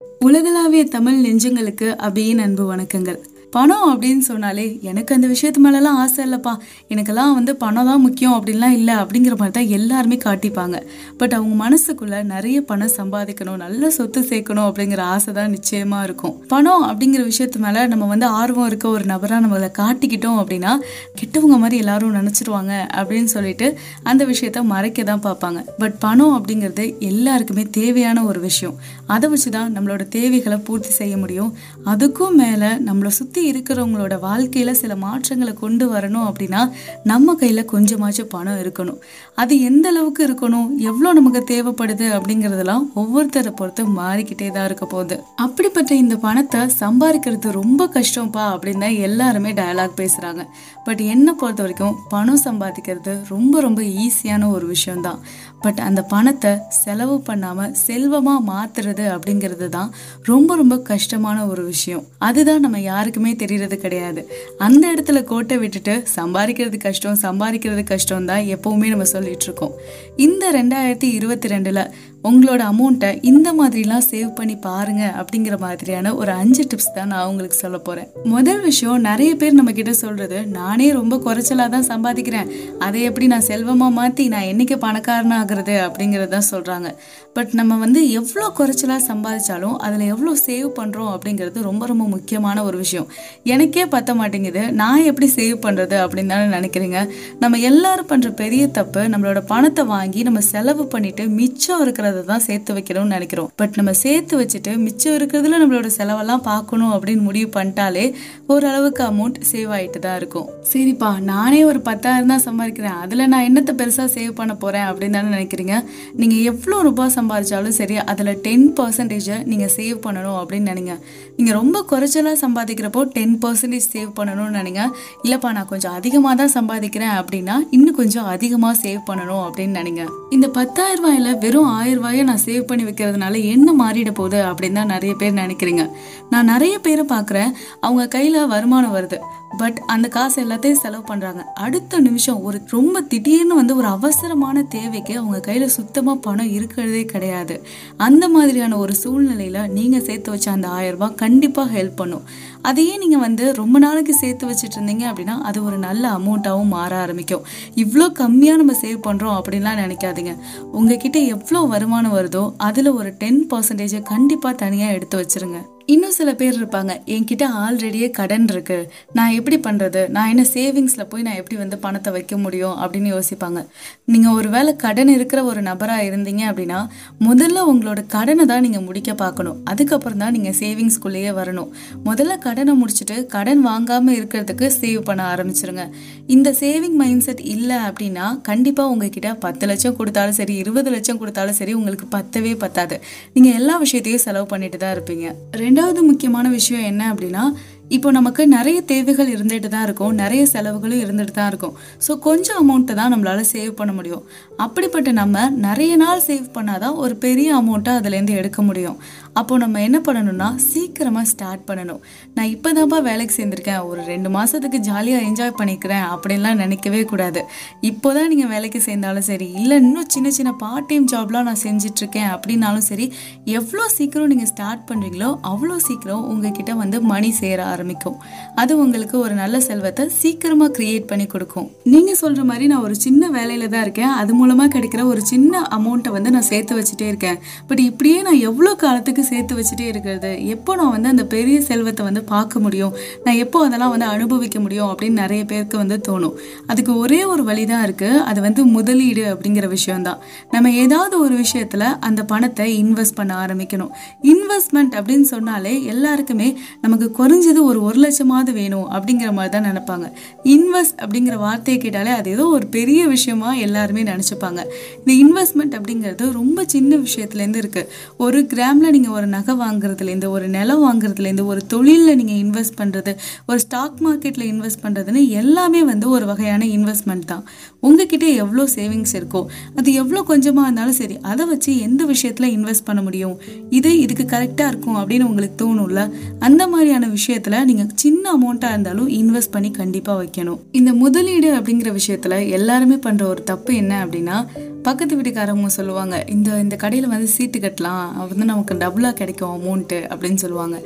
உலகளாவிய தமிழ் நெஞ்சங்களுக்கு அபியின் அன்பு வணக்கங்கள். பணம் அப்படின்னு சொன்னாலே எனக்கு அந்த விஷயத்து மேலலாம் ஆசை இல்லைப்பா. எனக்கெல்லாம் வந்து பணம் தான் முக்கியம் அப்படின்லாம் இல்லை அப்படிங்கிற மாதிரி தான் எல்லாருமே காட்டிப்பாங்க. பட் அவங்க மனசுக்குள்ள நிறைய பணம் சம்பாதிக்கணும் நல்ல சொத்து சேர்க்கணும் அப்படிங்கிற ஆசை தான் நிச்சயமா இருக்கும். பணம் அப்படிங்கிற விஷயத்து மேல நம்ம வந்து ஆர்வம் இருக்க ஒரு நபரா நம்மளை காட்டிக்கிட்டோம் அப்படின்னா கெட்டவங்க மாதிரி எல்லாரும் நினச்சிடுவாங்க அப்படின்னு சொல்லிட்டு அந்த விஷயத்த மறைக்க தான் பார்ப்பாங்க. பட் பணம் அப்படிங்கிறது எல்லாருக்குமே தேவையான ஒரு விஷயம். அதை வச்சு தான் நம்மளோட தேவைகளை பூர்த்தி செய்ய முடியும். அதுக்கும் மேலே நம்மளை சுற்றி இருக்கிறவங்களோட வாழ்க்கையில் சில மாற்றங்களை கொண்டு வரணும் அப்படின்னா நம்ம கையில் கொஞ்சமாச்சும் பணம் இருக்கணும். அது எந்த அளவுக்கு இருக்கணும் எவ்வளோ நமக்கு தேவைப்படுது அப்படிங்கிறதெல்லாம் ஒவ்வொருத்தரை பொறுத்து மாறிக்கிட்டே தான் இருக்க போகுது. அப்படிப்பட்ட இந்த பணத்தை சம்பாதிக்கிறது ரொம்ப கஷ்டம்ப்பா அப்படின்னு தான் எல்லாருமே டயலாக் பேசுகிறாங்க பட் என்னை பொறுத்த வரைக்கும் பணம் சம்பாதிக்கிறது ரொம்ப ரொம்ப ஈஸியான ஒரு விஷயம்தான் பட் அந்த பணத்தை செலவு பண்ணாமல் செல்வமாக மாத்துறது அப்படிங்கிறது தான் ரொம்ப ரொம்ப கஷ்டமான ஒரு விஷயம். விஷயம். அதுதான் நம்ம யாருக்குமே தெரியறது கிடையாது. அந்த இடத்துல கோட்டை விட்டுட்டு சம்பாதிக்கிறது கஷ்டம் சம்பாதிக்கிறது கஷ்டம் தான் எப்பவுமே நம்ம சொல்லிட்டு இருக்கோம். இந்த ரெண்டாயிரத்தி இருபத்தி ரெண்டுல உங்களோட அமௌண்ட்டை இந்த மாதிரிலாம் சேவ் பண்ணி பாருங்க அப்படிங்கிற மாதிரியான ஒரு அஞ்சு டிப்ஸ் தான் நான் உங்களுக்கு சொல்ல போறேன். முதல் விஷயம் நிறைய பேர் நம்ம கிட்ட சொல்றது நானே ரொம்ப குறைச்சலா தான் சம்பாதிக்கிறேன். அதை எப்படி நான் செல்வமா மாத்தி நான் என்னைக்கு பணக்காரனா ஆகுறது? அப்படிங்கிறதான் சொல்றாங்க. பட் நம்ம வந்து எவ்வளோ குறைச்சலாக சம்பாதிச்சாலும் அதில் எவ்வளோ சேவ் பண்ணுறோம் அப்படிங்கிறது ரொம்ப ரொம்ப முக்கியமான ஒரு விஷயம். எனக்கே பற்ற மாட்டேங்குது. நான் எப்படி சேவ் பண்ணுறது அப்படின்னு தானே நினைக்கிறீங்க? நம்ம எல்லாரும் பண்ணுற பெரிய தப்பு நம்மளோட பணத்தை வாங்கி நம்ம செலவு பண்ணிவிட்டு மிச்சம் இருக்கிறத தான் சேர்த்து வைக்கணும்னு நினைக்கிறோம். பட் நம்ம சேர்த்து வச்சுட்டு மிச்சம் இருக்கிறதுல நம்மளோட செலவெல்லாம் பார்க்கணும் அப்படின்னு முடிவு பண்ணிட்டாலே ஓரளவுக்கு அமௌண்ட் சேவ் ஆகிட்டு தான் இருக்கும். சரிப்பா நானே ஒரு பத்தாயிரம் தான் சம்பாதிக்கிறேன். அதுல நான் என்னத்தை பெருசா சேவ் பண்ண போறேன் அப்படின்னு தானே நினைக்கிறீங்க? நீங்க எவ்வளோ ரூபாய் சம்பாதிச்சாலும் சரி அதுல டென் பர்சன்டேஜை நீங்க சேவ் பண்ணணும் அப்படின்னு நினைங்க. நீங்க ரொம்ப குறைச்சலா சம்பாதிக்கிறப்போ டென் பர்சன்டேஜ் சேவ் பண்ணணும்னு நினைங்க. இல்லப்பா நான் கொஞ்சம் அதிகமா தான் சம்பாதிக்கிறேன் அப்படின்னா இன்னும் கொஞ்சம் அதிகமா சேவ் பண்ணணும் அப்படின்னு நினைங்க. இந்த பத்தாயிரம் ரூபாயில வெறும் ஆயிரம் ரூபாயை நான் சேவ் பண்ணி வைக்கிறதுனால என்ன மாறிட போகுது அப்படின்னு தான் நிறைய பேர் நினைக்கிறீங்க. நான் நிறைய பேரை பார்க்குறேன். அவங்க கையில வருமானம் வருது. பட் அந்த காசு எல்லாத்தையும் செலவு பண்றாங்க. அடுத்த நிமிஷம் ஒரு ரொம்ப திடீர்னு வந்து ஒரு அவசரமான தேவைக்கு அவங்க கையில சுத்தமா பணம் இருக்கிறதே கிடையாது. அந்த மாதிரியான ஒரு சூழ்நிலையில நீங்க சேர்த்து வச்ச அந்த ஆயிரம் ரூபாய் கண்டிப்பா ஹெல்ப் பண்ணும். அதையே நீங்க வந்து ரொம்ப நாளைக்கு சேர்த்து வச்சுட்டு இருந்தீங்க அப்படின்னா அது ஒரு நல்ல அமௌண்ட்டாகவும் மாற ஆரம்பிக்கும். இவ்வளோ கம்மியா நம்ம சேவ் பண்றோம் அப்படின்லாம் நினைக்காதீங்க. உங்ககிட்ட எவ்வளோ வருமானம் வருதோ அதுல ஒரு டென் பர்சன்டேஜை கண்டிப்பா தனியா எடுத்து வச்சிருங்க. இன்னும் சில பேர் இருப்பாங்க என்கிட்ட ஆல்ரெடியே கடன் இருக்கு. நான் எப்படி பண்றது? நான் என்ன சேவிங்ஸ்ல போய் நான் எப்படி வந்து பணத்தை வைக்க முடியும்? அப்படின்னு யோசிப்பாங்க. நீங்க ஒருவேளை கடன் இருக்கிற ஒரு நபரா இருந்தீங்க அப்படின்னா முதல்ல உங்களோட கடனை தான் நீங்க முடிக்க பார்க்கணும். அதுக்கப்புறம் தான் நீங்க சேவிங்ஸ்குள்ளேயே வரணும். முதல்ல கடனை முடிச்சுட்டு கடன் வாங்காம இருக்கிறதுக்கு சேவ் பண்ண ஆரம்பிச்சிருங்க. இந்த சேவிங் மைண்ட் செட் இல்லை அப்படின்னா கண்டிப்பா உங்ககிட்ட பத்து லட்சம் கொடுத்தாலும் சரி இருபது லட்சம் கொடுத்தாலும் சரி உங்களுக்கு பத்தவே பத்தாது. நீங்க எல்லா விஷயத்தையும் செலவு பண்ணிட்டு தான் இருப்பீங்க. ரெண்டாவது முக்கியமான விஷயம் என்ன அப்படின்னா இப்போ நமக்கு நிறைய தேவைகள் இருந்துட்டு தான் இருக்கும். நிறைய செலவுகளும் இருந்துட்டு தான் இருக்கும். ஸோ கொஞ்சம் அமௌண்ட்டை தான் நம்மளால சேவ் பண்ண முடியும். அப்படிப்பட்ட நம்ம நிறைய நாள் சேவ் பண்ணாதான் ஒரு பெரிய அமௌண்ட்டை அதுலேருந்து எடுக்க முடியும். அப்போ நம்ம என்ன பண்ணணும்னா சீக்கிரமாக ஸ்டார்ட் பண்ணணும். நான் இப்போ தான்ப்பா வேலைக்கு சேர்ந்துருக்கேன். ஒரு ரெண்டு மாதத்துக்கு ஜாலியாக என்ஜாய் பண்ணிக்கிறேன் அப்படின்லாம் நினைக்கவே கூடாது. இப்போ தான் நீங்கள் வேலைக்கு சேர்ந்தாலும் சரி இல்லை இன்னும் சின்ன சின்ன பார்ட் டைம் ஜாப்லாம் நான் செஞ்சிட்ருக்கேன் அப்படின்னாலும் சரி எவ்வளோ சீக்கிரம் நீங்கள் ஸ்டார்ட் பண்ணுறீங்களோ அவ்வளோ சீக்கிரம் உங்ககிட்ட வந்து மணி சேர ஆரம்பிக்கும். அது உங்களுக்கு ஒரு நல்ல செல்வத்தை சீக்கிரமாக க்ரியேட் பண்ணி கொடுக்கும். நீங்கள் சொல்கிற மாதிரி நான் ஒரு சின்ன வேலையில் தான் இருக்கேன். அது மூலமாக கிடைக்கிற ஒரு சின்ன அமௌண்ட்டை வந்து நான் சேர்த்து வச்சுட்டே இருக்கேன். பட் இப்படியே நான் எவ்வளோ காலத்துக்கு சேர்த்து வச்சுட்டே இருக்கிறது? எப்போ நான் வந்து அந்த பெரிய செல்வத்தை வந்து பார்க்க முடியும்? நான் எப்போ அதெல்லாம் வந்து அனுபவிக்க முடியும்? அப்படின்னு நிறைய பேருக்கு வந்து தோணும். அதுக்கு ஒரே ஒரு வழி தான் இருக்குது அது வந்து முதலீடு அப்படிங்கிற விஷயம்தான் நம்ம ஏதாவது ஒரு விஷயத்தில் அந்த பணத்தை இன்வெஸ்ட் பண்ண ஆரம்பிக்கணும். இன்வெஸ்ட்மெண்ட் அப்படின்னு சொன்னாலே எல்லாருக்குமே நமக்கு குறைஞ்சது ஒரு ஒரு லட்சமாவது வேணும் அப்படிங்கிற மாதிரி தான் நினைப்பாங்க. இன்வெஸ்ட் அப்படிங்கிற வார்த்தையை கேட்டாலே அது ஏதோ ஒரு பெரிய விஷயமா எல்லாருமே நினச்சிப்பாங்க. இந்த இன்வெஸ்ட்மெண்ட் அப்படிங்கிறது ரொம்ப சின்ன விஷயத்துலேருந்து இருக்குது ஒரு கிராமில் நீங்கள் ஒரு நகை வாங்குறதுலேருந்து ஒரு நிலம் வாங்குறதுலேருந்து ஒரு தொழிலில் நீங்கள் இன்வெஸ்ட் பண்ணுறது ஒரு ஸ்டாக் மார்க்கெட்டில் இன்வெஸ்ட் பண்ணுறதுன்னு எல்லாமே வந்து ஒரு வகையான இன்வெஸ்ட்மெண்ட் தான். உங்ககிட்ட எவ்வளோ சேவிங்ஸ் இருக்கோ அது எவ்வளோ கொஞ்சமாக இருந்தாலும் சரி அதை வச்சு எந்த விஷயத்தில் இன்வெஸ்ட் பண்ண முடியும்? இது இதுக்கு கரெக்டாக இருக்கும் அப்படின்னு உங்களுக்கு தோணும்ல? அந்த மாதிரியான விஷயத்தில் நீங்கள் சின்ன அமௌண்ட்டாக இருந்தாலும் இன்வெஸ்ட் பண்ணி கண்டிப்பாக வைக்கணும். இந்த முதலீடு அப்படிங்கிற விஷயத்தில் எல்லாருமே பண்ணுற ஒரு தப்பு என்ன அப்படின்னா பக்கத்து வீட்டுக்காரவங்க சொல்லுவாங்க இந்த இந்த கடையில் வந்து சீட்டு கட்டலாம் அது வந்து நமக்கு டபுளாக கிடைக்கும் அமௌண்ட்டு அப்படின்னு சொல்லுவாங்க.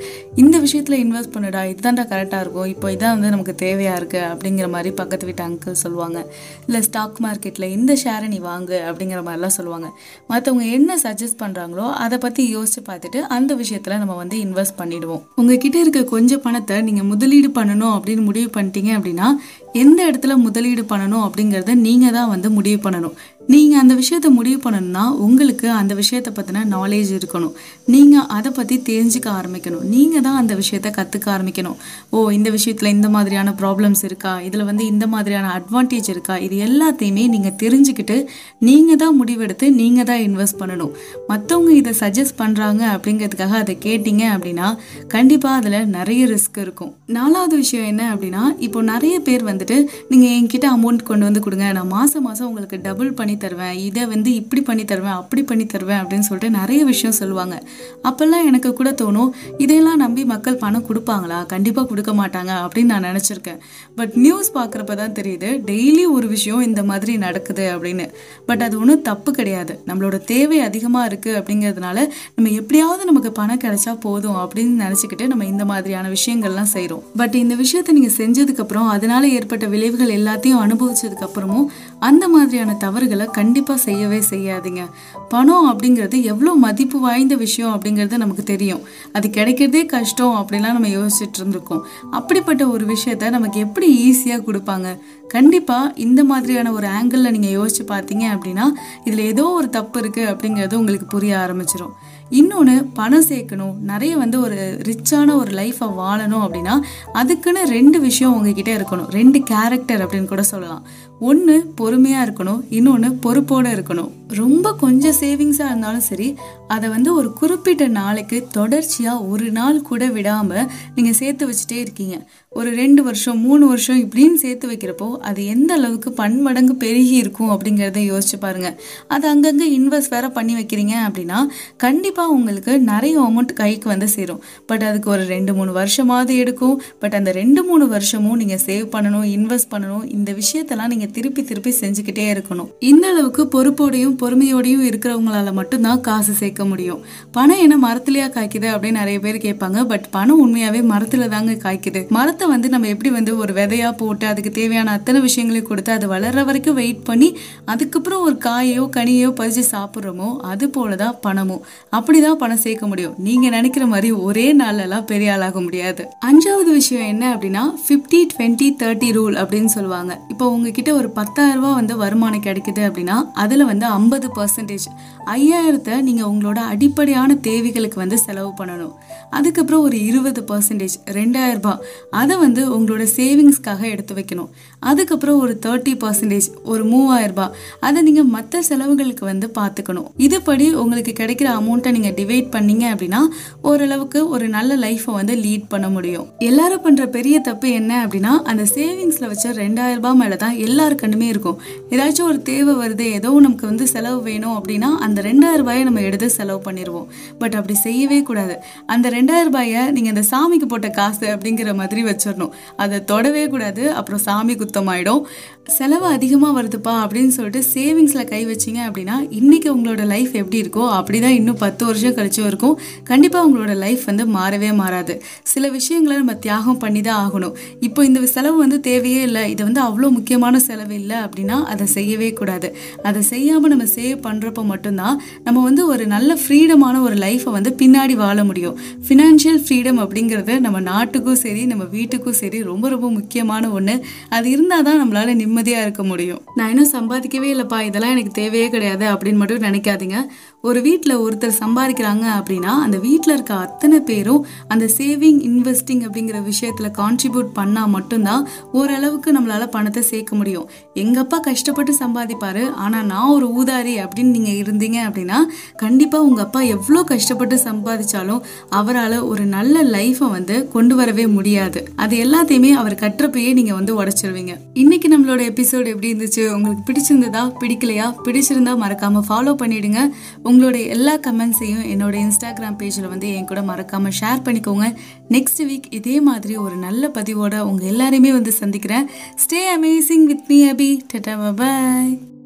இந்த விஷயத்தில் இன்வெஸ்ட் பண்ணுடா இதுதான்டா கரெக்டாக இருக்கும் இப்போ இதான் வந்து நமக்கு தேவையாக இருக்குது அப்படிங்கிற மாதிரி பக்கத்து வீட்டு அங்கிள் சொல்லுவாங்க. இல்லை ஸ்டாக் மார்க்கெட்டில் இந்த ஷேரை நீ வாங்கு அப்படிங்கிற மாதிரிலாம் சொல்லுவாங்க. மற்றவங்க என்ன சஜஸ்ட் பண்ணுறாங்களோ அதை பற்றி யோசிச்சு பார்த்துட்டு அந்த விஷயத்தில் நம்ம வந்து இன்வெஸ்ட் பண்ணிடுவோம். உங்ககிட்ட இருக்க கொஞ்சம் பணத்தை நீங்கள் முதலீடு பண்ணணும் அப்படின்னு முடிவு பண்ணிட்டீங்க அப்படின்னா எந்த இடத்துல முதலீடு பண்ணணும் அப்படிங்கிறத நீங்கள் தான் வந்து முடிவு பண்ணணும். நீங்கள் அந்த விஷயத்த முடிவு பண்ணணும்னா உங்களுக்கு அந்த விஷயத்தை பற்றின நாலேஜ் இருக்கணும். நீங்கள் அதை பற்றி தெரிஞ்சுக்க ஆரம்பிக்கணும். நீங்கள் தான் அந்த விஷயத்த கற்றுக்க ஆரம்பிக்கணும். ஓ இந்த விஷயத்தில் இந்த மாதிரியான ப்ராப்ளம்ஸ் இருக்கா? இதில் வந்து இந்த மாதிரியான அட்வான்டேஜ் இருக்கா? இது எல்லாத்தையுமே நீங்கள் தெரிஞ்சுக்கிட்டு நீங்கள் தான் முடிவெடுத்து நீங்கள் தான் இன்வெஸ்ட் பண்ணணும். மற்றவங்க இதை சஜஸ்ட் பண்ணுறாங்க அப்படிங்கிறதுக்காக அதை கேட்டிங்க அப்படின்னா கண்டிப்பாக அதில் நிறைய ரிஸ்க் இருக்கும். நாலாவது விஷயம் என்ன அப்படின்னா இப்போ நிறைய பேர் வந்துட்டு நீங்கள் என்கிட்ட அமௌண்ட் கொண்டு வந்து கொடுங்க. நான் மாதம் மாதம் உங்களுக்கு டபுள் பண்ணி தருவேன் இதை வந்து இப்படி பண்ணி தருவேன் அப்படி பண்ணி தருவேன் அப்படின்னு சொல்லிட்டு நிறைய விஷயம் சொல்லுவாங்க. அப்போல்லாம் எனக்கு கூட தோணும் இதையெல்லாம் நம்பி மக்கள் பணம் கொடுப்பாங்களா? கண்டிப்பாக கொடுக்க மாட்டாங்க அப்படின்னு நான் நினச்சிருக்கேன். பட் நியூஸ் பார்க்குறப்ப தான் தெரியுது டெய்லி ஒரு விஷயம் இந்த மாதிரி நடக்குது அப்படின்னு. பட் அது ஒன்றும் தப்பு கிடையாது. நம்மளோட தேவை அதிகமாக இருக்குது அப்படிங்கிறதுனால நம்ம எப்படியாவது நமக்கு பணம் கிடைச்சா போதும் அப்படின்னு நினச்சிக்கிட்டு நம்ம இந்த மாதிரியான விஷயங்கள்லாம் செய்கிறோம் பட் இந்த விஷயத்தை நீங்கள் செஞ்சதுக்கப்புறம் அதனால் ஏற்பட்ட விளைவுகள் எல்லாத்தையும் அனுபவிச்சதுக்கப்புறமும் அந்த மாதிரியான தவறுகளை கண்டிப்பாக செய்யவே செய்யாதீங்க. பணம் அப்படிங்கிறது எவ்வளோ மதிப்பு வாய்ந்த விஷயம் அப்படிங்கிறது நமக்கு தெரியும். அது கிடைக்கிறதே கஷ்டம் அப்படிலாம் நம்ம யோசிச்சுட்டு இருந்திருக்கோம். அப்படிப்பட்ட ஒரு விஷயத்த நமக்கு எப்படி ஈஸியாக கொடுப்பாங்க? கண்டிப்பாக இந்த மாதிரியான ஒரு ஆங்கிளில் நீங்கள் யோசிச்சு பார்த்தீங்க அப்படின்னா இதில் ஏதோ ஒரு தப்பு இருக்குது அப்படிங்கிறது உங்களுக்கு புரிய ஆரம்பிச்சிடும் இன்னொன்று பணம் சேர்க்கணும். நிறைய வந்து ஒரு ரிச்சான ஒரு லைஃப்பை வாழணும் அப்படின்னா அதுக்குன்னு ரெண்டு விஷயம் உங்ககிட்ட இருக்கணும். ரெண்டு கேரக்டர் அப்படின்னு கூட சொல்லலாம். ஒன்று பொறுமையாக இருக்கணும் இன்னொன்று பொறுப்போடு இருக்கணும். ரொம்ப கொஞ்சம் சேவிங்ஸாக இருந்தாலும் சரி அதை வந்து ஒரு குறிப்பிட்ட நாளைக்கு தொடர்ச்சியாக ஒரு நாள் கூட விடாமல் நீங்கள் சேர்த்து வச்சுட்டே இருக்கீங்க. ஒரு ரெண்டு வருஷம் மூணு வருஷம் இப்படின்னு சேர்த்து வைக்கிறப்போ அது எந்த அளவுக்கு பன்மடங்கு பெருகி இருக்கும் அப்படிங்கிறத யோசிச்சு பாருங்கள் அது அங்கங்கே இன்வெஸ்ட் வேற பண்ணி வைக்கிறீங்க அப்படின்னா கண்டிப்பாக உங்களுக்கு நிறைய அமௌண்ட் கைக்கு வந்து சேரும். பட் அதுக்கு ஒரு ரெண்டு மூணு வருஷமாவது எடுக்கும். பட் அந்த ரெண்டு மூணு வருஷமும் நீங்கள் சேவ் பண்ணணும் இன்வெஸ்ட் பண்ணணும் இந்த விஷயத்தெல்லாம் நீங்கள் திருப்பி திருப்பி செஞ்சுக்கிட்டே இருக்கணும். இந்த அளவுக்கு பொறுப்போடையும் பொறுமையோடையும் இருக்கிறவங்களால மட்டும்தான் காசு சேர்க்க முடியும். பணம் என்ன மரத்துலயா காய்க்குது அப்படின்னு நிறைய பேர் கேட்பாங்க. பட் பணம் உண்மையாவே மரத்துல தாங்க காய்க்குது. மரத்தை வந்து நம்ம எப்படி வந்து ஒரு விதையா போட்டு அதுக்கு தேவையான அத்தனை விஷயங்களையும் கொடுத்து அது வளர்ற வரைக்கும் வெயிட் பண்ணி அதுக்கப்புறம் ஒரு காயோ கனியோ பறிச்சு சாப்பிட்றோமோ அது போலதான் பணமும். அப்படிதான் பணம் சேர்க்க முடியும். நீங்க நினைக்கிற மாதிரி ஒரே நாள்லாம் பெரிய ஆளாக முடியாது. அஞ்சாவது விஷயம் என்ன அப்படின்னா ஃபிஃப்டி டுவெண்ட்டி தேர்ட்டி ரூல் அப்படின்னு சொல்லுவாங்க. இப்போ உங்ககிட்ட ஒரு பத்தாயிரரூபா வந்து வருமானம் கிடைக்குது அப்படின்னா அதில் வந்து ஐம்பது பர்சன்டேஜ் ஐயாயிரத்தை நீங்கள் உங்களோட அடிப்படையான தேவைகளுக்கு வந்து செலவு பண்ணணும். அதுக்கப்புறம் ஒரு இருபது பர்சன்டேஜ் ரெண்டாயிரரூபா அதை வந்து உங்களோட சேவிங்ஸ்க்காக எடுத்து வைக்கணும். அதுக்கப்புறம் ஒரு தேர்ட்டி பர்சன்டேஜ் ஒரு மூவாயிரரூபா அதை நீங்கள் மற்ற செலவுகளுக்கு வந்து பார்த்துக்கணும். இதுபடி உங்களுக்கு கிடைக்கிற அமௌண்ட்டை நீங்கள் டிவைட் பண்ணீங்க அப்படின்னா ஓரளவுக்கு ஒரு நல்ல லைஃப்பை வந்து லீட் பண்ண முடியும். எல்லாரும் பண்ணுற பெரிய தப்பு என்ன அப்படின்னா அந்த சேவிங்ஸில் வச்ச ரெண்டாயிரரூபா மேலே தான் எல்லா எல்லாரு கண்ணுமே இருக்கும். ஏதாச்சும் ஒரு தேவை வருது ஏதோ நமக்கு வந்து செலவு வேணும் அப்படின்னா அந்த ரெண்டாயிரம் ரூபாயை நம்ம எடுத்து செலவு பண்ணிடுவோம் பட் அப்படி செய்யவே கூடாது. அந்த ரெண்டாயிரம் ரூபாயை நீங்க அந்த சாமிக்கு போட்ட காசு அப்படிங்கிற மாதிரி வச்சிடணும். அதை தொடவே கூடாது. அப்புறம் சாமி குத்தமாயிடும். செலவு அதிகமாக வருதுப்பா அப்படின்னு சொல்லிட்டு சேவிங்ஸில் கை வச்சீங்க அப்படின்னா இன்னைக்கு உங்களோட லைஃப் எப்படி இருக்கோ அப்படிதான் இன்னும் பத்து வருஷம் கழிச்சும் இருக்கும். கண்டிப்பாக உங்களோட லைஃப் வந்து மாறவே மாறாது. சில விஷயங்களை நம்ம தியாகம் பண்ணி தான் ஆகணும். இப்போ இந்த செலவு வந்து தேவையே இல்லை. இது வந்து அவ்வளோ முக்கியமான செலவு. இல்லை அப்படின்னா அதை செய்யவே கூடாது. அதை செய்யாமல் நம்ம சேவ் பண்ணுறப்ப மட்டும்தான் நம்ம வந்து ஒரு நல்ல ஃப்ரீடமான ஒரு லைஃப்பை வந்து பின்னாடி வாழ முடியும். ஃபினான்ஷியல் ஃப்ரீடம் அப்படிங்கிறது நம்ம நாட்டுக்கும் சரி நம்ம வீட்டுக்கும் சரி ரொம்ப ரொம்ப முக்கியமான ஒன்று அது இருந்தால் தான் நம்மளால் நிம்மதியாக இருக்க முடியும். நான் இன்னும் சம்பாதிக்கவே இல்லைப்பா இதெல்லாம் எனக்கு தேவையே கிடையாது அப்படின்னு மட்டும் நினைக்காதீங்க. ஒரு வீட்டில் ஒருத்தர் சம்பாதிக்கிறாங்க அப்படின்னா அந்த வீட்டில் இருக்க அத்தனை பேரும் அந்த சேவிங் இன்வெஸ்டிங் அப்படிங்கிற விஷயத்தில் கான்ட்ரிபியூட் பண்ணால் மட்டும்தான் ஓரளவுக்கு நம்மளால் பணத்தை சேர்க்க முடியும். எங்கள் அப்பா கஷ்டப்பட்டு சம்பாதிப்பாரு. ஆனால் நான் ஒரு ஊதாரி அப்படின்னு நீங்கள் இருந்தீங்க அப்படின்னா கண்டிப்பாக உங்கள் அப்பா எவ்வளோ கஷ்டப்பட்டு சம்பாதிச்சாலும் அவரால் ஒரு நல்ல லைஃப்பை வந்து கொண்டு வரவே முடியாது. அது எல்லாத்தையுமே அவர் கற்றப்பையே நீங்கள் வந்து உடச்சிருவீங்க. இன்னைக்கு நம்மளோட எபிசோடு எப்படி இருந்துச்சு? உங்களுக்கு பிடிச்சிருந்ததா? பிடிக்கலையா? பிடிச்சிருந்தா மறக்காம ஃபாலோ பண்ணிடுங்க. உங்களோட எல்லா கமெண்ட்ஸையும் என்னோட இன்ஸ்டாகிராம் பேஜில் வந்து என் கூட மறக்காம ஷேர் பண்ணிக்கோங்க. நெக்ஸ்ட் வீக் இதே மாதிரி ஒரு நல்ல பதிவோட உங்க எல்லாரையுமே வந்து சந்திக்கிறேன். Stay amazing with me, Abby. Tata, bye bye.